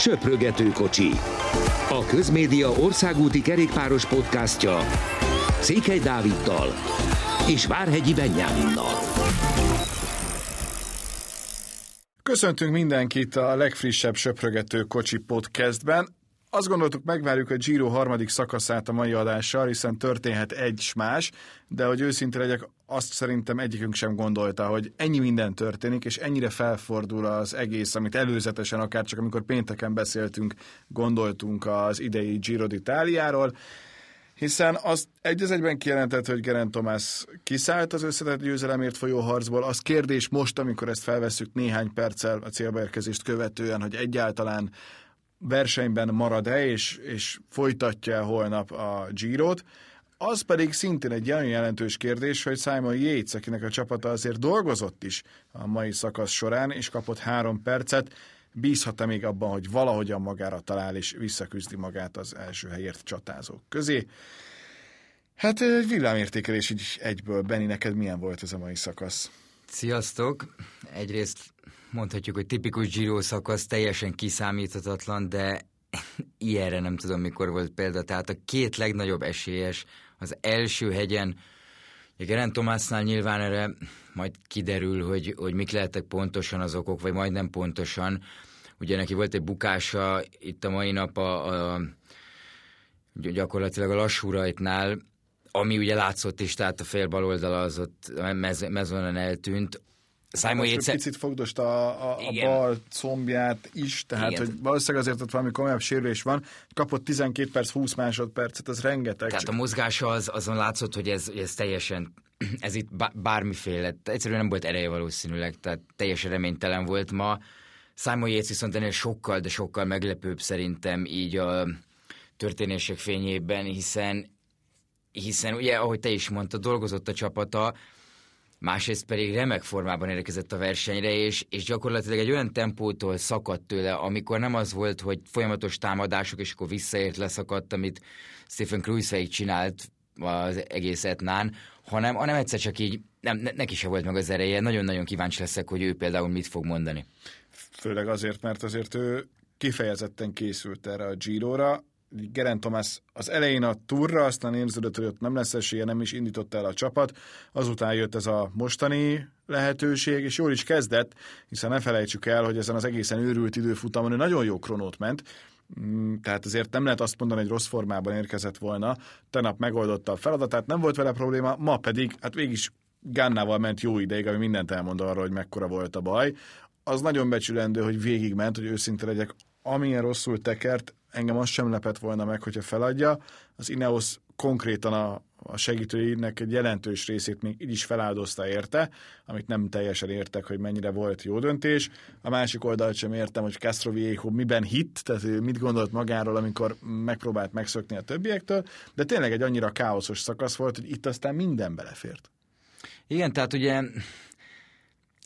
Söprögető kocsi. A Közmédia országúti kerékpáros podcastja Székely Dáviddal és Várhegyi Benyáminnal. Köszöntünk mindenkit a legfrissebb Söprögető kocsi podcastben. Azt gondoltuk, megvárjuk a Giro harmadik szakaszát a mai adással, hiszen történhet egy más, de hogy őszinte legyek, azt szerintem egyikünk sem gondolta, hogy ennyi minden történik, és ennyire felfordul az egész, amit előzetesen, akár csak amikor pénteken beszéltünk, gondoltunk az idei Giro d'Italiáról, hiszen az egy az egyben kijelentett, hogy Geraint Thomas kiszállt az összetett győzelemért folyó harcból. Az kérdés most, amikor ezt felveszük néhány perccel a célbeérkezést követően, hogy egyáltalán versenyben marad-e, és, és folytatja holnap a Girot. Az pedig szintén egy olyan jelentős kérdés, hogy Simon Yates, akinek a csapata azért dolgozott is a mai szakasz során, és kapott három percet, bízhat-e még abban, hogy valahogyan magára talál, és visszaküzdi magát az első helyért csatázók közé. Hát egy villámértékelés így egyből. Benni, neked milyen volt ez a mai szakasz? Sziasztok! Egyrészt mondhatjuk, hogy tipikus Giro szakasz, teljesen kiszámíthatatlan, de ilyenre nem tudom, mikor volt példa. Tehát a két legnagyobb esélyes az első hegyen, Geren Tomásnál nyilván erre majd kiderül, hogy, hogy mik lehetek pontosan az okok, vagy majdnem pontosan. Ugye neki volt egy bukása itt a mai nap a, a gyakorlatilag a lassú rajtnál, ami ugye látszott is, tehát a fél bal oldala az ott mez, mezonen eltűnt. Simon Yates... Picit fogdost a, a, a bal combját is, tehát Igen. hogy valószínűleg azért ott valami komolyabb sérülés van, kapott 12 perc, 20 másodpercet, az rengeteg. Tehát csak... a mozgása az, azon látszott, hogy ez, ez teljesen, ez itt bármiféle, egyszerűen nem volt ereje valószínűleg, tehát teljesen reménytelen volt ma. Simon Yates viszont ennél sokkal, de sokkal meglepőbb szerintem így a történések fényében, hiszen hiszen ugye, ahogy te is mondtad, dolgozott a csapata, másrészt pedig remek formában érkezett a versenyre, és, és gyakorlatilag egy olyan tempótól szakadt tőle, amikor nem az volt, hogy folyamatos támadások, és akkor visszaért, leszakadt, amit Stephen Cruiseig csinált az egész etnán, hanem, hanem egyszer csak így, nem, ne, neki se volt meg az ereje, nagyon-nagyon kíváncsi leszek, hogy ő például mit fog mondani. Főleg azért, mert azért ő kifejezetten készült erre a Giro-ra, Geren Thomas az elején a turra, aztán érződött, hogy ott nem lesz esélye, nem is indította el a csapat. Azután jött ez a mostani lehetőség, és jól is kezdett, hiszen ne felejtsük el, hogy ezen az egészen őrült időfutamon ő nagyon jó kronót ment, mm, tehát azért nem lehet azt mondani, hogy rossz formában érkezett volna. Tenap megoldotta a feladatát, nem volt vele probléma, ma pedig, hát végig Gannával ment jó ideig, ami mindent elmond arra, hogy mekkora volt a baj. Az nagyon becsülendő, hogy végigment, hogy őszinte legyek, amilyen rosszul tekert, engem az sem lepett volna meg, hogyha feladja. Az Ineos konkrétan a, a segítőinek egy jelentős részét még így is feláldozta érte, amit nem teljesen értek, hogy mennyire volt jó döntés. A másik oldalt sem értem, hogy Castro Viejo miben hitt, tehát ő mit gondolt magáról, amikor megpróbált megszökni a többiektől, de tényleg egy annyira káoszos szakasz volt, hogy itt aztán minden belefért. Igen, tehát ugye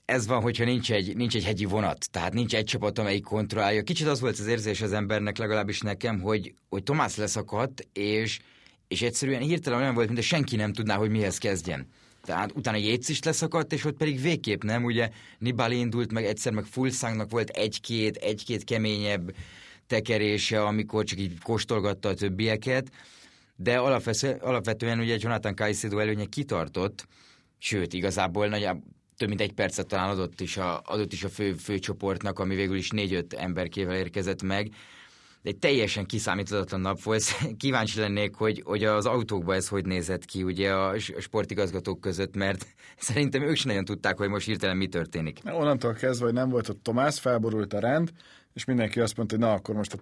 ez van, hogyha nincs egy, nincs egy hegyi vonat, tehát nincs egy csapat, amelyik kontrollálja. Kicsit az volt az érzés az embernek, legalábbis nekem, hogy, hogy Tomás leszakadt, és, és egyszerűen hirtelen olyan volt, mint senki nem tudná, hogy mihez kezdjen. Tehát utána Jéz is leszakadt, és ott pedig végképp nem, ugye Nibali indult, meg egyszer meg Fulszangnak volt egy-két, egy-két keményebb tekerése, amikor csak így kóstolgatta a többieket, de alapvetően ugye Jonathan Caicedo előnye kitartott, sőt, igazából nagyjából több mint egy percet talán adott is a, adott is a fő, főcsoportnak, ami végül is négy-öt emberkével érkezett meg. De egy teljesen kiszámíthatatlan nap volt. Kíváncsi lennék, hogy, hogy az autókban ez hogy nézett ki ugye a sportigazgatók között, mert szerintem ők sem nagyon tudták, hogy most hirtelen mi történik. Onnantól kezdve, hogy nem volt ott Tomás, felborult a rend, és mindenki azt mondta, hogy na, akkor most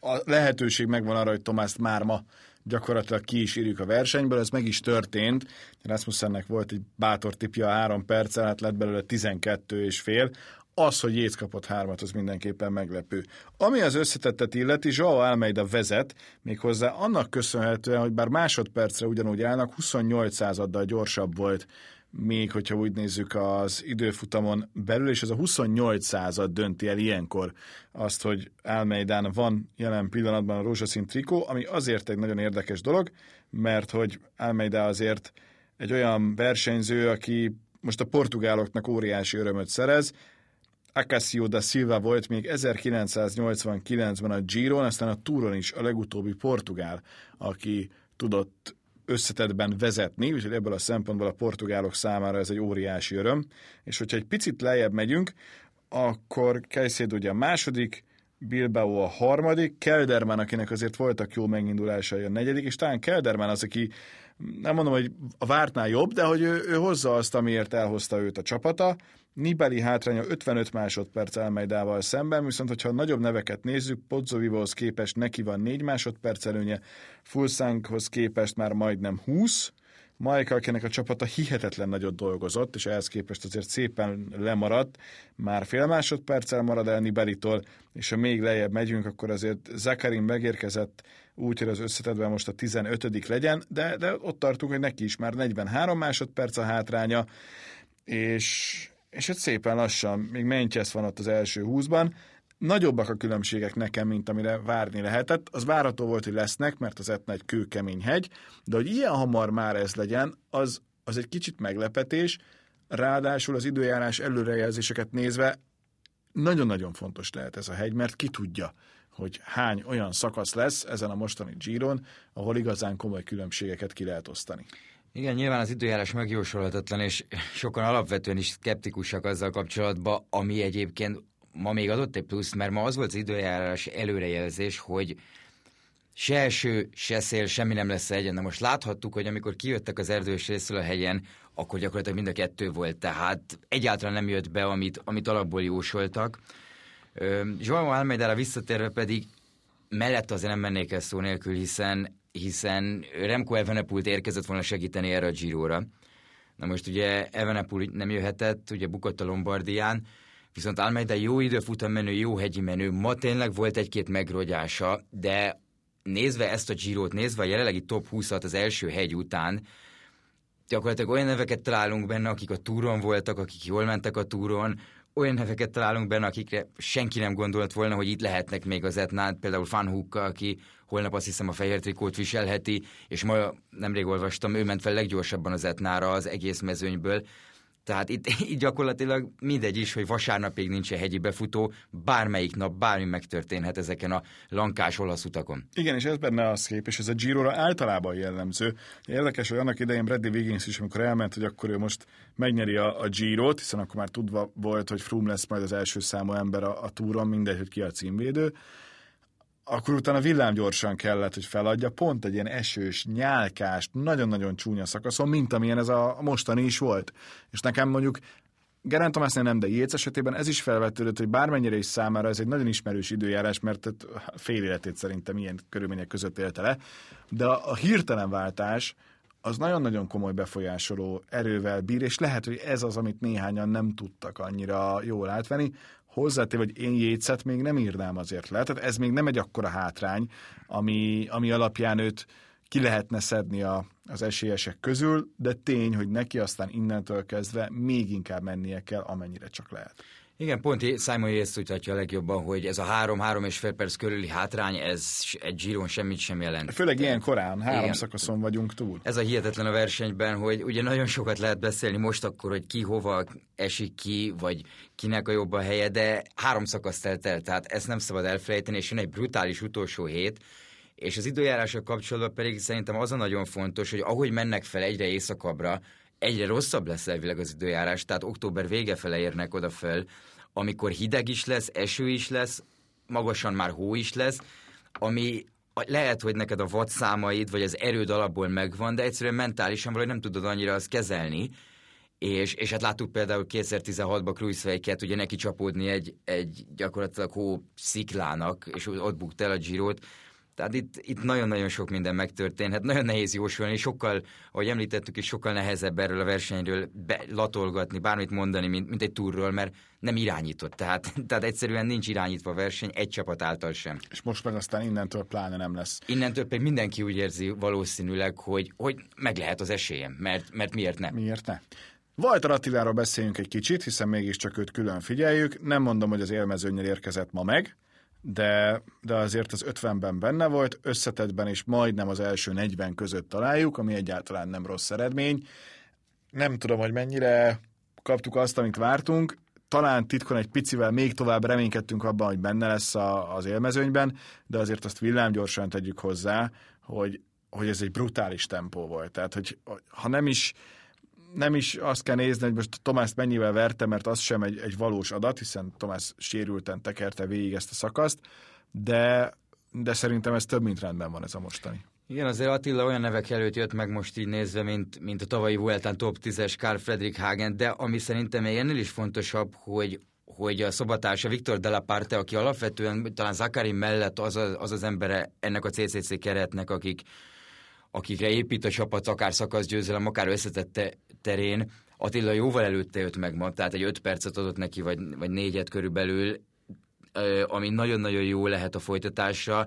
a, a lehetőség megvan arra, hogy Tomászt már ma gyakorlatilag ki is írjuk a versenyből, ez meg is történt. Rasmussennek volt egy bátor tipja három perccel, hát lett belőle 12 és fél. Az, hogy Jéz kapott hármat, az mindenképpen meglepő. Ami az összetettet illeti, Joao Almeida vezet, méghozzá annak köszönhetően, hogy bár másodpercre ugyanúgy állnak, 28 századdal gyorsabb volt még hogyha úgy nézzük az időfutamon belül, és ez a 28 század dönti el ilyenkor azt, hogy Almeidán van jelen pillanatban a rózsaszín trikó, ami azért egy nagyon érdekes dolog, mert hogy Almeida azért egy olyan versenyző, aki most a portugáloknak óriási örömöt szerez, Acacio da Silva volt még 1989-ben a Giron, aztán a Touron is a legutóbbi portugál, aki tudott összetetben vezetni, úgyhogy ebből a szempontból a portugálok számára ez egy óriási öröm. És hogyha egy picit lejjebb megyünk, akkor Caicedo ugye a második, Bilbao a harmadik, Kelderman, akinek azért voltak jó megindulásai a negyedik, és talán Kelderman az, aki nem mondom, hogy a vártnál jobb, de hogy ő, ő hozza azt, amiért elhozta őt a csapata. Nibeli hátránya 55 másodperc Elmeidával szemben, viszont hogyha nagyobb neveket nézzük, Pozzovivóhoz képest neki van 4 másodperc előnye, Fulszánkhoz képest már majdnem 20, Majka, akinek a csapata hihetetlen nagyot dolgozott, és ehhez képest azért szépen lemaradt, már fél másodperccel marad el Nibelitól, és ha még lejjebb megyünk, akkor azért Zakarin megérkezett úgy, hogy az összetetben most a 15 legyen, de, de ott tartunk, hogy neki is már 43 másodperc a hátránya, és, és egy szépen lassan, még Mentyesz van ott az első húszban, nagyobbak a különbségek nekem, mint amire várni lehetett. Az várható volt, hogy lesznek, mert az Etna egy kőkemény hegy, de hogy ilyen hamar már ez legyen, az, az egy kicsit meglepetés, ráadásul az időjárás előrejelzéseket nézve nagyon-nagyon fontos lehet ez a hegy, mert ki tudja, hogy hány olyan szakasz lesz ezen a mostani Giron, ahol igazán komoly különbségeket ki lehet osztani. Igen, nyilván az időjárás megjósolhatatlan, és sokan alapvetően is szkeptikusak azzal kapcsolatban, ami egyébként ma még adott egy plusz, mert ma az volt az időjárás előrejelzés, hogy se eső, se szél, semmi nem lesz egyen. Na most láthattuk, hogy amikor kijöttek az erdős részről a hegyen, akkor gyakorlatilag mind a kettő volt, tehát egyáltalán nem jött be, amit, amit alapból jósoltak. João Almeidára visszatérve pedig mellett azért nem mennék el szó nélkül, hiszen, hiszen Remco Evenepult érkezett volna segíteni erre a Giro-ra. Na most ugye Evenepul nem jöhetett, ugye bukott a Lombardián, viszont Almeida jó időfutam menő, jó hegyi menő, ma tényleg volt egy-két megrogyása, de nézve ezt a Girot, nézve a jelenlegi top 20-at az első hegy után, gyakorlatilag olyan neveket találunk benne, akik a túron voltak, akik jól mentek a túron, olyan neveket találunk benne, akikre senki nem gondolt volna, hogy itt lehetnek még az etnát, például Van Hook, aki holnap azt hiszem a fehér trikót viselheti, és ma nemrég olvastam, ő ment fel leggyorsabban az etnára az egész mezőnyből, tehát itt, itt gyakorlatilag mindegy is, hogy vasárnapig nincs egy hegyi befutó, bármelyik nap bármi megtörténhet ezeken a lankás olasz utakon. Igen, és ez benne a szép, és ez a giro általában jellemző. Érdekes, hogy annak idején Bradley Wiggins is, amikor elment, hogy akkor ő most megnyeri a, a Giro-t, hiszen akkor már tudva volt, hogy Froome lesz majd az első számú ember a, a túron, mindegy, hogy ki a címvédő akkor utána villámgyorsan kellett, hogy feladja, pont egy ilyen esős, nyálkás, nagyon-nagyon csúnya szakaszon, mint amilyen ez a mostani is volt. És nekem mondjuk Gerán Tomásnál nem, de Jéz esetében ez is felvetődött, hogy bármennyire is számára ez egy nagyon ismerős időjárás, mert fél életét szerintem ilyen körülmények között élte le, de a hirtelen váltás az nagyon-nagyon komoly befolyásoló erővel bír, és lehet, hogy ez az, amit néhányan nem tudtak annyira jól átvenni hozzátéve, hogy én Jétszet még nem írnám azért le. Tehát ez még nem egy akkora hátrány, ami, ami alapján őt ki lehetne szedni a, az esélyesek közül, de tény, hogy neki aztán innentől kezdve még inkább mennie kell, amennyire csak lehet. Igen, pont Simon Yates tudhatja a legjobban, hogy ez a három-három és fél perc körüli hátrány, ez egy Giron semmit sem jelent. Főleg ilyen korán, három Igen. szakaszon vagyunk túl. Ez a hihetetlen a versenyben, hogy ugye nagyon sokat lehet beszélni most akkor, hogy ki hova esik ki, vagy kinek a jobb a helye, de három szakasz telt el, tehát ezt nem szabad elfelejteni, és jön egy brutális utolsó hét, és az időjárással kapcsolatban pedig szerintem az a nagyon fontos, hogy ahogy mennek fel egyre északabbra, egyre rosszabb lesz elvileg az időjárás, tehát október vége fele érnek oda fel, amikor hideg is lesz, eső is lesz, magasan már hó is lesz, ami lehet, hogy neked a vadszámaid, vagy az erőd alapból megvan, de egyszerűen mentálisan valahogy nem tudod annyira azt kezelni, és, és hát láttuk például 2016-ban Kruisweiket, ugye neki csapódni egy, egy gyakorlatilag hó sziklának, és ott bukt el a Girot, tehát itt, itt nagyon-nagyon sok minden megtörténhet, nagyon nehéz jósolni, sokkal, ahogy említettük is, sokkal nehezebb erről a versenyről be, latolgatni, bármit mondani, mint, mint egy túrról, mert nem irányított. Tehát, tehát egyszerűen nincs irányítva a verseny egy csapat által sem. És most meg aztán innentől pláne nem lesz. Innentől pedig mindenki úgy érzi valószínűleg, hogy, hogy meg lehet az esélyem, mert, mert miért ne? Miért ne? Walter Attiláról beszéljünk egy kicsit, hiszen mégiscsak őt külön figyeljük. Nem mondom, hogy az élmezőnyel érkezett ma meg, de, de azért az 50-ben benne volt, összetettben is majdnem az első 40 között találjuk, ami egyáltalán nem rossz eredmény. Nem tudom, hogy mennyire kaptuk azt, amit vártunk, talán titkon egy picivel még tovább reménykedtünk abban, hogy benne lesz a, az élmezőnyben, de azért azt villámgyorsan tegyük hozzá, hogy, hogy ez egy brutális tempó volt. Tehát, hogy ha nem is nem is azt kell nézni, hogy most Tomás mennyivel verte, mert az sem egy, egy valós adat, hiszen Tomás sérülten tekerte végig ezt a szakaszt, de, de szerintem ez több mint rendben van ez a mostani. Igen, azért Attila olyan nevek előtt jött meg most így nézve, mint, mint a tavalyi Vueltán top 10-es Karl Fredrik Hagen, de ami szerintem még ennél is fontosabb, hogy, hogy a szobatársa Viktor Delaparte, aki alapvetően talán Zakari mellett az, a, az az embere ennek a CCC keretnek, akik, akikre épít a csapat, akár szakasz győzelem, akár összetette terén, Attila jóval előtte jött meg ma, tehát egy öt percet adott neki, vagy, vagy négyet körülbelül, ami nagyon-nagyon jó lehet a folytatásra.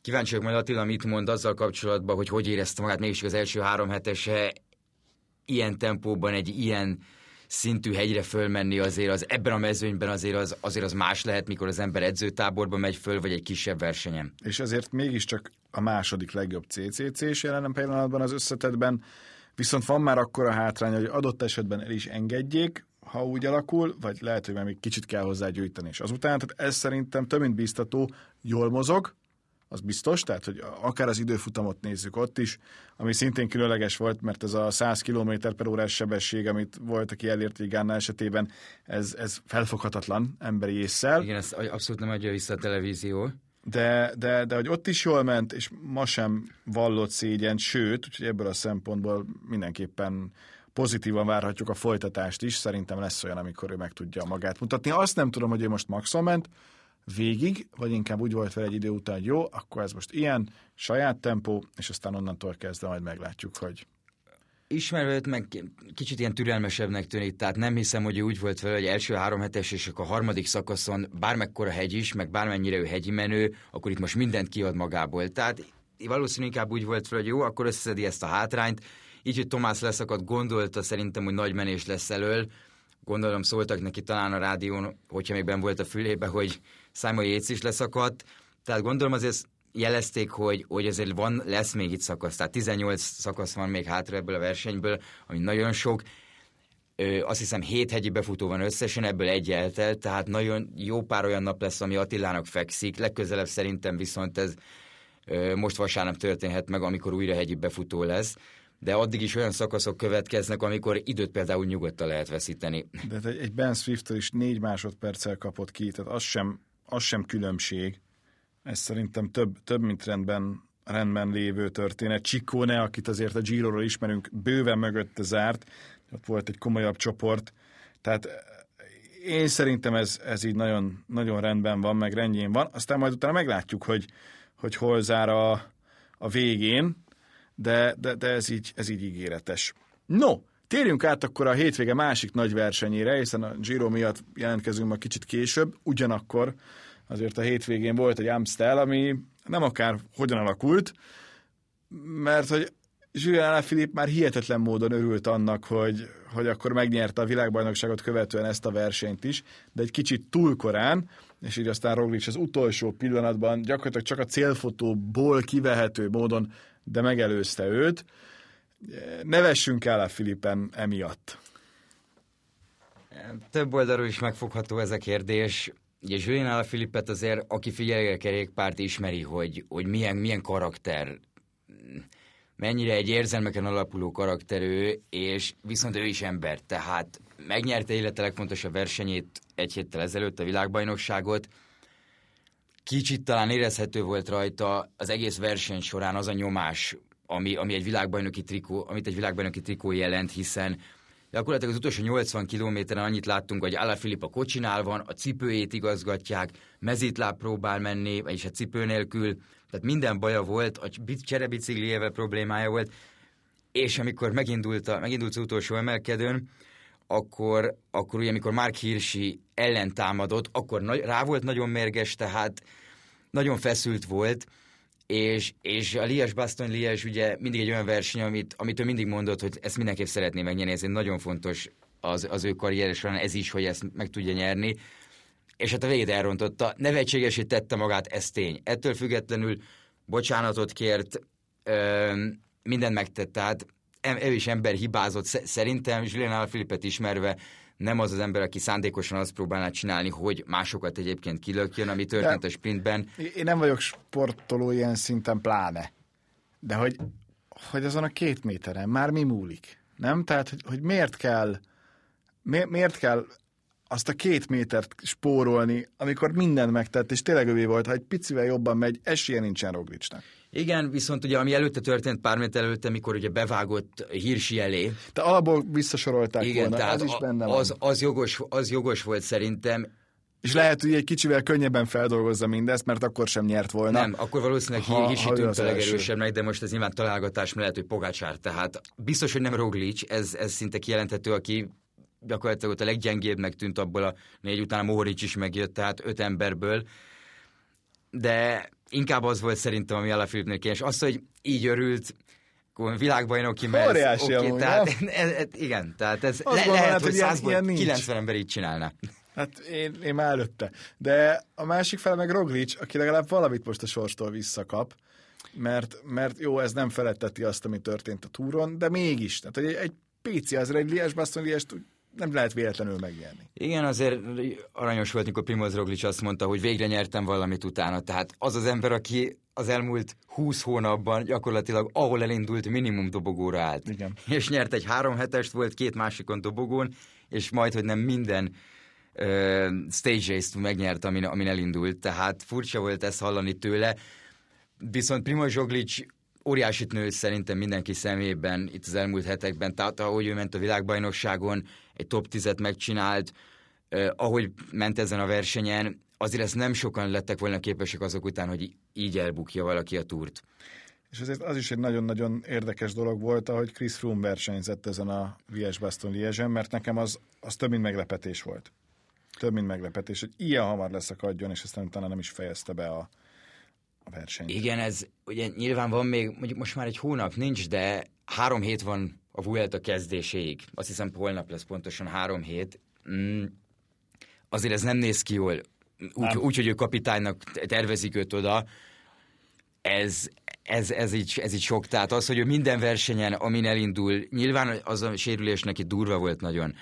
Kíváncsi vagyok majd Attila mit mond azzal kapcsolatban, hogy hogy érezte magát mégis az első három hetese ilyen tempóban egy ilyen szintű hegyre fölmenni azért az ebben a mezőnyben azért az, azért az más lehet, mikor az ember edzőtáborba megy föl, vagy egy kisebb versenyen. És azért mégiscsak a második legjobb CCC-s jelenem pillanatban az összetetben, viszont van már akkor a hátrány, hogy adott esetben el is engedjék, ha úgy alakul, vagy lehet, hogy még kicsit kell hozzá gyűjteni. És azután, tehát ez szerintem több mint biztató, jól mozog, az biztos, tehát hogy akár az időfutamot nézzük ott is, ami szintén különleges volt, mert ez a 100 km per órás sebesség, amit volt, aki elért Gána esetében, ez, ez felfoghatatlan emberi észsel. Igen, ezt abszolút nem adja vissza a televízió. De, de, de hogy ott is jól ment, és ma sem vallott szégyen, sőt, úgyhogy ebből a szempontból mindenképpen pozitívan várhatjuk a folytatást is, szerintem lesz olyan, amikor ő meg tudja magát mutatni. Azt nem tudom, hogy ő most maxon ment, végig, vagy inkább úgy volt vele egy idő után, hogy jó, akkor ez most ilyen, saját tempó, és aztán onnantól kezdve majd meglátjuk, hogy Ismerve őt meg kicsit ilyen türelmesebbnek tűnik, tehát nem hiszem, hogy úgy volt vele, hogy első három hetes és a harmadik szakaszon bármekkora hegy is, meg bármennyire ő hegyi menő, akkor itt most mindent kiad magából. Tehát valószínűleg inkább úgy volt vele, hogy jó, akkor összeszedi ezt a hátrányt, így, hogy Tomás leszakadt, gondolta szerintem, hogy nagy menés lesz elől, gondolom szóltak neki talán a rádión, hogyha még ben volt a fülébe, hogy Simon Yates is leszakadt, tehát gondolom azért jelezték, hogy, hogy azért van, lesz még itt szakasz, tehát 18 szakasz van még hátra ebből a versenyből, ami nagyon sok, Ö, azt hiszem hét hegyi befutó van összesen, ebből egy eltelt, tehát nagyon jó pár olyan nap lesz, ami Attilának fekszik, legközelebb szerintem viszont ez ö, most vasárnap történhet meg, amikor újra hegyi befutó lesz de addig is olyan szakaszok következnek, amikor időt például nyugodtan lehet veszíteni. De egy Ben swift is négy másodperccel kapott ki, tehát az sem, az sem különbség. Ez szerintem több, több mint rendben, rendben lévő történet. Csikóne, akit azért a Giro-ról ismerünk, bőven mögötte zárt, ott volt egy komolyabb csoport, tehát én szerintem ez, ez így nagyon, nagyon rendben van, meg rendjén van. Aztán majd utána meglátjuk, hogy, hogy hol zár a, a végén, de, de, de ez, így, ez így ígéretes. No, térjünk át akkor a hétvége másik nagy versenyére, hiszen a Giro miatt jelentkezünk ma kicsit később, ugyanakkor azért a hétvégén volt egy Amstel, ami nem akár hogyan alakult, mert hogy Julien Filip már hihetetlen módon örült annak, hogy, hogy akkor megnyerte a világbajnokságot követően ezt a versenyt is, de egy kicsit túl korán, és így aztán Roglic az utolsó pillanatban gyakorlatilag csak a célfotóból kivehető módon de megelőzte őt. Nevessünk el a Filipen emiatt. Több oldalról is megfogható ez a kérdés. Ugye Julien Filipet azért, aki figyelje a kerékpárt, ismeri, hogy, hogy milyen, milyen karakter, mennyire egy érzelmeken alapuló ő, és viszont ő is ember, tehát megnyerte élete legfontosabb versenyét egy héttel ezelőtt, a világbajnokságot, kicsit talán érezhető volt rajta az egész verseny során az a nyomás, ami, ami egy világbajnoki trikó, amit egy világbajnoki trikó jelent, hiszen gyakorlatilag az utolsó 80 kilométeren annyit láttunk, hogy Filip a kocsinál van, a cipőjét igazgatják, mezitláb próbál menni, vagyis a cipő nélkül, tehát minden baja volt, a cserebicikliével problémája volt, és amikor megindult, a, megindult az utolsó emelkedőn, akkor, akkor ugye, amikor Mark Hirschi ellen támadott, akkor nagy, rá volt nagyon mérges, tehát nagyon feszült volt, és, és a Lies Baston Lies ugye mindig egy olyan verseny, amit, amit ő mindig mondott, hogy ezt mindenképp szeretné megnyerni, ez egy nagyon fontos az, az ő karrier során ez is, hogy ezt meg tudja nyerni, és hát a végét elrontotta, nevetségesé tette magát, ez tény. Ettől függetlenül bocsánatot kért, ö, mindent megtett, tehát ő is ember hibázott, szerintem Julian Filipet ismerve nem az az ember, aki szándékosan azt próbálná csinálni, hogy másokat egyébként kilökjön, ami történt De a sprintben. Én nem vagyok sportoló ilyen szinten pláne. De hogy, hogy azon a két méteren már mi múlik? Nem? Tehát, hogy, hogy miért kell miért, miért kell azt a két métert spórolni, amikor mindent megtett, és tényleg övé volt, ha egy picivel jobban megy, esélye nincsen Roglicsnak. Igen, viszont ugye ami előtte történt pár méter előtte, mikor ugye bevágott hírsi elé. Te alapból visszasorolták Igen, volna, tehát az is benne az, van. az, jogos, az jogos volt szerintem. És lehet, hogy egy kicsivel könnyebben feldolgozza mindezt, mert akkor sem nyert volna. Nem, akkor valószínűleg Ha- Hirsi tűnt a legerősebbnek, de most ez nyilván találgatás mellett, hogy Pogácsár. Tehát biztos, hogy nem Roglic, ez, ez szinte kijelenthető, aki gyakorlatilag ott a leggyengébbnek tűnt abból a négy után a Mohoric is megjött, tehát öt emberből. De inkább az volt szerintem, ami Alaphilippnél kényes. Az, hogy így örült, akkor világbajnoki mert Óriási amúgy, tehát, ez, ez, igen, tehát ez le, lehet, hogy hogy nincs. 90 ember így csinálná. Hát én, én már előtte. De a másik fele meg Roglic, aki legalább valamit most a sorstól visszakap, mert, mert jó, ez nem feletteti azt, ami történt a túron, de mégis. Tehát, hogy egy, egy pici, azért egy lies baston lies nem lehet véletlenül megnyerni. Igen, azért aranyos volt, mikor Primoz Roglic azt mondta, hogy végre nyertem valamit utána. Tehát az az ember, aki az elmúlt 20 hónapban gyakorlatilag ahol elindult minimum dobogóra állt. Igen. És nyert egy három hetest, volt két másikon dobogón, és majd, hogy nem minden uh, stage race-t megnyert, amin, amin elindult. Tehát furcsa volt ezt hallani tőle. Viszont Primoz Roglic óriásit nőtt szerintem mindenki szemében itt az elmúlt hetekben. Tehát ahogy ő ment a világbajnokságon, egy top 10-et megcsinált, eh, ahogy ment ezen a versenyen, azért ezt nem sokan lettek volna képesek azok után, hogy így elbukja valaki a túrt. És azért az is egy nagyon-nagyon érdekes dolog volt, ahogy Chris Froome versenyzett ezen a Lies Baston liège mert nekem az, az több mint meglepetés volt. Több mint meglepetés, hogy ilyen hamar leszakadjon, és aztán utána nem is fejezte be a, a versenyt. Igen, ez ugye nyilván van még, mondjuk most már egy hónap nincs, de három hét van a Vuelta kezdéséig. Azt hiszem holnap lesz pontosan három hét. Mm, azért ez nem néz ki jól. Úgy, úgy hogy ő kapitánynak tervezik őt oda, ez, ez, ez, így, ez így sok. Tehát az, hogy ő minden versenyen, amin elindul, nyilván az a sérülés neki durva volt nagyon,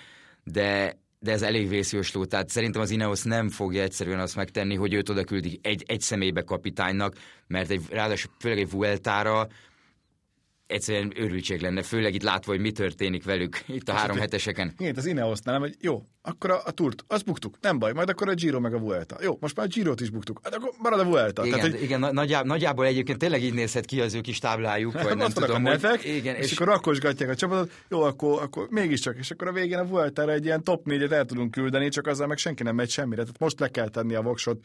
de de ez elég vészjósló, tehát szerintem az Ineos nem fogja egyszerűen azt megtenni, hogy őt oda küldik egy, egy személybe kapitánynak, mert egy, ráadásul főleg egy Vueltára egyszerűen őrültség lenne, főleg itt látva, hogy mi történik velük itt a három heteseken. Igen, az Ineosnál nem, hogy jó, akkor a, a Tourt, azt buktuk, nem baj, majd akkor a Giro meg a Vuelta. Jó, most már a Girot is buktuk, hát akkor marad a Vuelta. Igen, Tehát, hogy igen nagyjából, nagyjából egyébként tényleg így nézhet ki az ő kis táblájuk, vagy nem tudom, a nevek, hogy, igen, és, és akkor rakosgatják a csapatot, jó, akkor, akkor mégiscsak, és akkor a végén a Vueltára egy ilyen top 4-et el tudunk küldeni, csak azzal meg senki nem megy semmire, tehát most le kell tenni a voksot.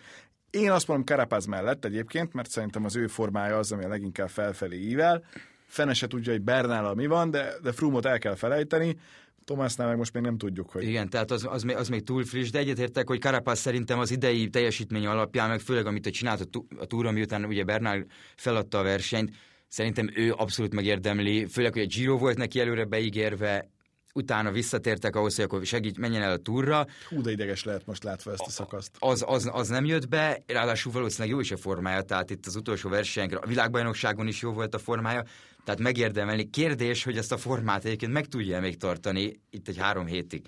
Én azt mondom Karapáz mellett egyébként, mert szerintem az ő formája az, ami a leginkább felfelé ível. Fene se tudja, hogy Bernállal mi van, de, de Frumot el kell felejteni. Tomásnál meg most még nem tudjuk, hogy... Igen, tehát az, az, még, az még túl friss, de egyetértek, hogy Carapaz szerintem az idei teljesítmény alapján, meg főleg amit csinált a, tú- a túron, miután ugye Bernál feladta a versenyt, szerintem ő abszolút megérdemli, főleg, hogy a Giro volt neki előre beígérve, utána visszatértek ahhoz, hogy akkor segít, menjen el a túra, Hú, de ideges lehet most látva ezt a szakaszt. az, az, az nem jött be, ráadásul valószínűleg jó is a formája, tehát itt az utolsó versenyre, a világbajnokságon is jó volt a formája, tehát megérdemelni. Kérdés, hogy ezt a formát egyébként meg tudja még tartani itt egy három hétig.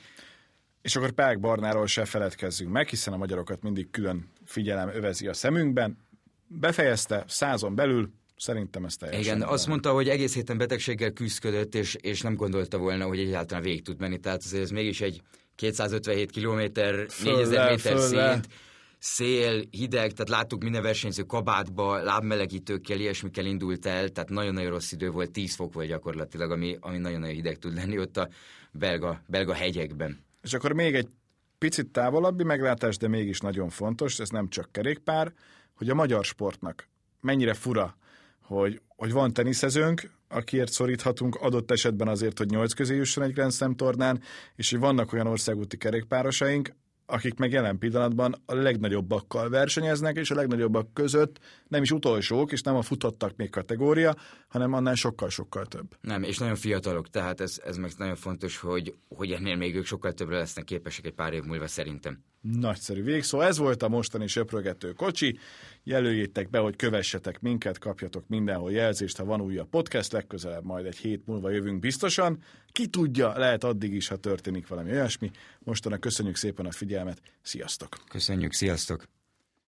És akkor Pák Barnáról se feledkezzünk meg, hiszen a magyarokat mindig külön figyelem övezi a szemünkben. Befejezte százon belül, szerintem ez teljesen. Igen, azt mondta, hogy egész héten betegséggel küzdködött, és, és nem gondolta volna, hogy egyáltalán végig tud menni. Tehát azért ez mégis egy 257 kilométer, Fölle, 4000 méter fölle. szint, szél, hideg, tehát láttuk minden versenyző kabátba, lábmelegítőkkel, ilyesmikkel indult el, tehát nagyon-nagyon rossz idő volt, 10 fok volt gyakorlatilag, ami, ami nagyon-nagyon hideg tud lenni ott a belga, belga hegyekben. És akkor még egy picit távolabbi meglátás, de mégis nagyon fontos, ez nem csak kerékpár, hogy a magyar sportnak mennyire fura, hogy, hogy van teniszezőnk, akiért szoríthatunk adott esetben azért, hogy nyolc közé jusson egy Grand Slam tornán, és hogy vannak olyan országúti kerékpárosaink, akik meg jelen pillanatban a legnagyobbakkal versenyeznek, és a legnagyobbak között nem is utolsók, és nem a futottak még kategória, hanem annál sokkal-sokkal több. Nem, és nagyon fiatalok, tehát ez, ez meg nagyon fontos, hogy, hogy ennél még ők sokkal többre lesznek képesek egy pár év múlva szerintem. Nagyszerű végszó. Ez volt a mostani söprögető kocsi. Jelöljétek be, hogy kövessetek minket, kapjatok mindenhol jelzést, ha van újabb podcast, legközelebb majd egy hét múlva jövünk biztosan. Ki tudja, lehet addig is, ha történik valami olyasmi. Mostanak köszönjük szépen a figyelmet. Sziasztok! Köszönjük, sziasztok!